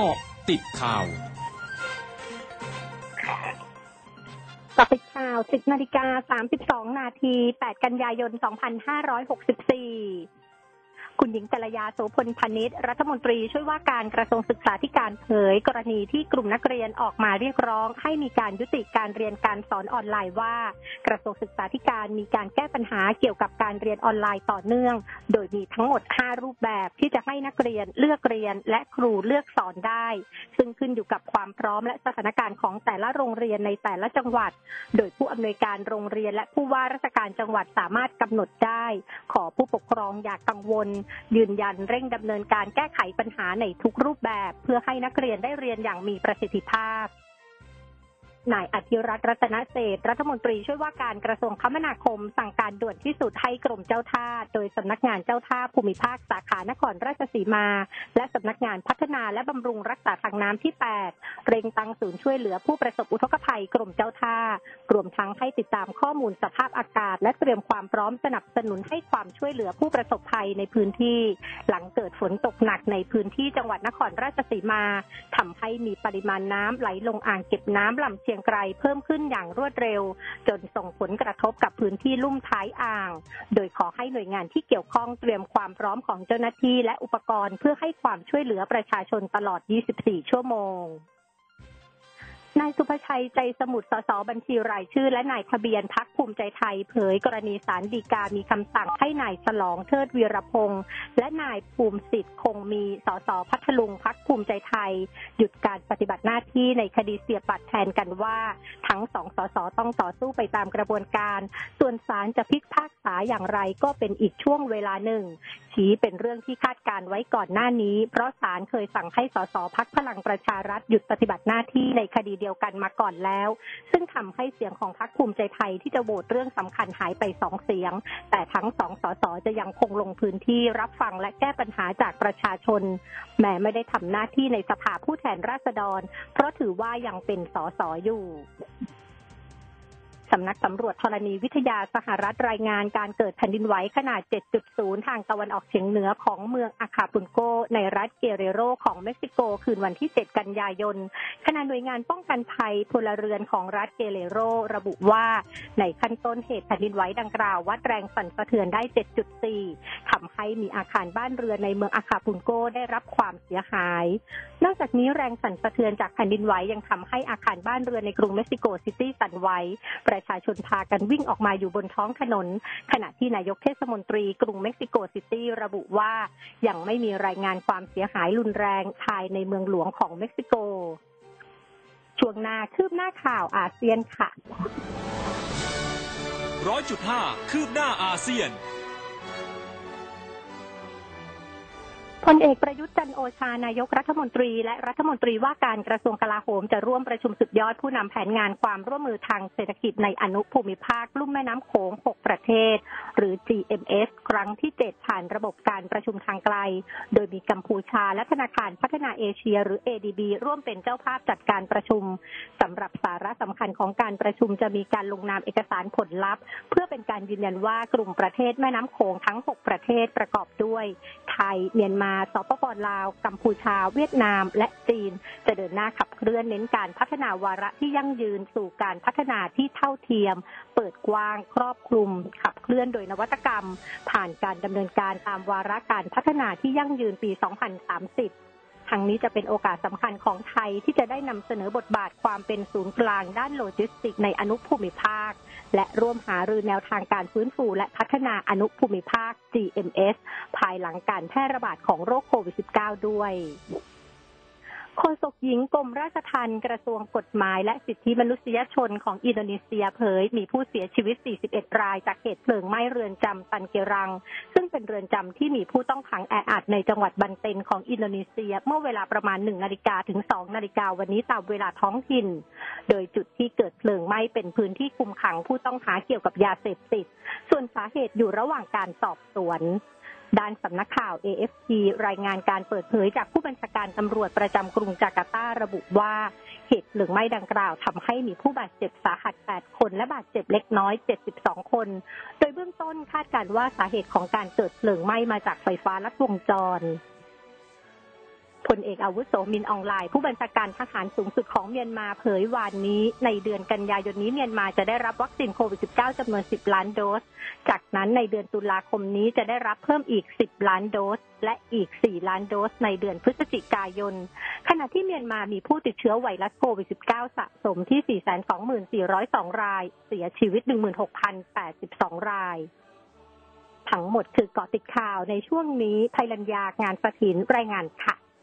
เกาะติดข่าวกาะติดข่าว 10นาฬิกา32 นาที 8 กันยายน 2564 คุณหญิงกัลยาโสพลพนิษฐ์รัฐมนตรีช่วยว่าการกระทรวงศึกษาธิการเผย กรณีที่กลุ่มนักเรียนออกมาเรียกร้อง ให้มีการยุติการเรียนการสอนออนไลน์ว่า กระทรวงศึกษาธิการมีการแก้ปัญหาเกี่ยวกับการเรียนออนไลน์ต่อเนื่อง โดยมีทั้งหมด 5 รูปแบบที่จะให้นักเรียนเลือกเรียนและครูเลือกสอนได้ ซึ่งขึ้นอยู่กับความพร้อมและสถานการณ์ของแต่ละโรงเรียนในแต่ละจังหวัด โดยผู้อำนวยการโรงเรียนและผู้ว่าราชการจังหวัดสามารถกำหนดได้ ขอผู้ปกครองอย่ากกังวลยืนยันเร่งดำเนินการแก้ไขปัญหาในทุกรูปแบบ เพื่อให้นักเรียนได้เรียนอย่างมีประสิทธิภาพ นายอธิรัตน์รัตนเศษรัฐมนตรีช่วยว่าการกระทรวงคมนาคม สั่งการด่วนที่สุดให้กรมเจ้าท่า โดยสำนักงานเจ้าท่าภูมิภาคสาขานครราชสีมา และสำนักงานพัฒนาและบำรุงรักษาทางน้ำที่ 8 เร่งตั้งศูนย์ช่วยเหลือผู้ประสบอุทกภัยกรมเจ้าท่ารวมทั้งให้ติดตามข้อมูลสภาพอากาศ และเตรียมความพร้อมสนับสนุนให้ความช่วยเหลือผู้ประสบภัยในพื้นที่ หลังเกิดฝนตกหนักในพื้นที่จังหวัดนครราชสีมาทำให้มีปริมาณน้ำไหลลงอ่างเก็บน้ำลำชียงไกรเพิ่มขึ้นอย่างรวดเร็ว จนส่งผลกระทบกับพื้นที่ลุ่มท้ายอ่าง โดยขอให้หน่วยงานที่เกี่ยวข้องเตรียมความพร้อมของเจ้าหน้าที่และอุปกรณ์เพื่อให้ความช่วยเหลือประชาชนตลอด 24 ชั่วโมงายสุภชัยใจสมุทรสสบัญชีรายชื่อ และนายทะเบียนพักภูมิใจไทย เผยกรณีสารดีกามีคำสั่งให้นายฉลองเทิดวีรพงษ์และนายภูมิสิทธิ์คงมีสสพัทลุงพักภูมิใจไทย หยุดการปฏิบัติหน้าที่ในคดีเสียบัตรแทนกันว่า ทั้งสองสสต้องต่อสู้ไปตามกระบวนการ ส่วนศาลจะพิพากษาอย่างไรก็เป็นอีกช่วงเวลาหนึ่ง ชี้เป็นเรื่องที่คาดการไว้ก่อนหน้านี้ เพราะศาลเคยสั่งให้สสพักพลังประชารัฐหยุดปฏิบัติหน้าที่ในคดีเดียวกันมาก่อนแล้ว ซึ่งทำให้เสียงของพรรคภูมิใจไทยที่จะโหวตเรื่องสำคัญหายไปสองเสียง แต่ทั้งสองสสจะยังคงลงพื้นที่รับฟังและแก้ปัญหาจากประชาชน แม้ไม่ได้ทำหน้าที่ในสภาผู้แทนราษฎร เพราะถือว่ายังเป็นสสอยู่ สำนักสำรวจธรณีวิทยาสหรัฐรายงานการเกิดแผ่นดินไหวขนาด 7.0 ทางตะวันออกเฉียงเหนือของเมืองอาคาปุนโก ในรัฐเกเรโรของเม็กซิโก คืนวันที่ 7 กันยายนขณะหน่วยงานป้องกันภัยพลเรือนของรัฐเกเรโรระบุว่า ในขั้นต้นเหตุแผ่นดินไหวดังกล่าววัดแรงสั่นสะเทือนได้ 7.4ทำให้มีอาคารบ้านเรือนในเมืองอาคาปุนโกได้รับความเสียหาย นอกจากนี้แรงสั่นสะเทือนจากแผ่นดินไหวยังทำให้อาคารบ้านเรือนในกรุงเม็กซิโกซิตี้สั่นไหวประชาชนพากันวิ่งออกมาอยู่บนท้องถนน ขณะที่นายกเทศมนตรีกรุงเม็กซิโกซิตี้ระบุว่ายังไม่มีรายงานความเสียหายรุนแรงภายในเมืองหลวงของเม็กซิโก ช่วงหน้าคืบหน้าข่าวอาเซียนค่ะร้อยจุดห้าคืบหน้าอาเซียน พลเอกประยุทธ์จันโอชานายกรัฐมนตรี และรัฐมนตรีว่าการกระทรวงกลาโหมจะร่วมประชุมสุดยอดผู้นำแผนงานความร่วมมือทางเศรษฐกิจในอนุภูมิภาคลุ่มแม่น้ำโขง 6 ประเทศ หรือ GMS ครั้งที่ 7 ผ่านระบบการประชุมทางไกล โดยมีกัมพูชาและธนาคารพัฒนาเอเชีย หรือ ADB ร่วมเป็นเจ้าภาพจัดการประชุมสำหรับสาระสำคัญของการประชุมจะมีการลงนามเอกสารผลลัพธ์ เพื่อเป็นการยืนยันว่ากลุ่มประเทศแม่น้ำโขงทั้ง 6 ประเทศประกอบด้วย ไทยเมียนมาสปป.ลาว กัมพูชา เวียดนาม และจีน จะเดินหน้าขับเคลื่อนเน้นการพัฒนาวาระที่ยั่งยืนสู่การพัฒนาที่เท่าเทียม เปิดกว้างครอบคลุม ขับเคลื่อนโดยนวัตกรรม ผ่านการดำเนินการตามวาระการพัฒนาที่ยั่งยืนปี 2030 ทั้งนี้จะเป็นโอกาสสำคัญของไทยที่จะได้นำเสนอบทบาทความเป็นศูนย์กลางด้านโลจิสติกส์ในอนุภูมิภาค และร่วมหารือแนวทางการฟื้นฟูและพัฒนาอนุภูมิภาค GMS ภายหลังการแพร่ระบาดของโรคโควิด -19 ด้วย โฆษกหญิงกรมราชทัณฑ์กระทรวงกฎหมาย และสิทธิมนุษยชนของอินโดนีเซียเผย มีผู้เสียชีวิต 41 รายจากเหตุเพลิงไหม้เรือนจำตันเกรัง ซึ่งเป็นเรือนจำที่มีผู้ต้องขังแออัดในจังหวัดบันเตนของอินโดนีเซีย เมื่อเวลาประมาณ 1 นาฬิกาถึง 2 นาฬิกาวันนี้ตามเวลาท้องถิ่น โดยจุดที่เกิดเพลิงไหม้เป็นพื้นที่คุมขังผู้ต้องหาเกี่ยวกับยาเสพติด ส่วนสาเหตุอยู่ระหว่างการสอบสวน ด้านสำนักข่าว AFP รายงานการเปิดเผยจากผู้บัญชาการตำรวจประจำกรุงจาการ์ตาระบุว่า เหตุเพลิงไหม้ดังกล่าวทำให้มีผู้บาดเจ็บสาหัส 8 คนและบาดเจ็บเล็กน้อย 72 คน โดยเบื้องต้นคาดการว่าสาเหตุของการเกิดเพลิงไหม้มาจากไฟฟ้าลัดวงจร พลเอกอาวุโสมินอองไลน์ผู้บัญชาการทหารสูงสุดของเมียนมาเผยวันนี้ ในเดือนกันยายนนี้เมียนมาจะได้รับวัคซีนโควิด -19 จำนวน 10 ล้านโดส จากนั้นในเดือนตุลาคมนี้จะได้รับเพิ่มอีก 10 ล้านโดส และอีก 4 ล้านโดส ในเดือนพฤศจิกายน ขณะที่เมียนมามีผู้ติดเชื้อไวรัสโควิด -19 สะสมที่ 424,402 ราย เสียชีวิต 16,082 รายทั้งหมดคือเกาะติดข่าวในช่วงนี้ไทยรัญญางานสถินรายงานค่ะ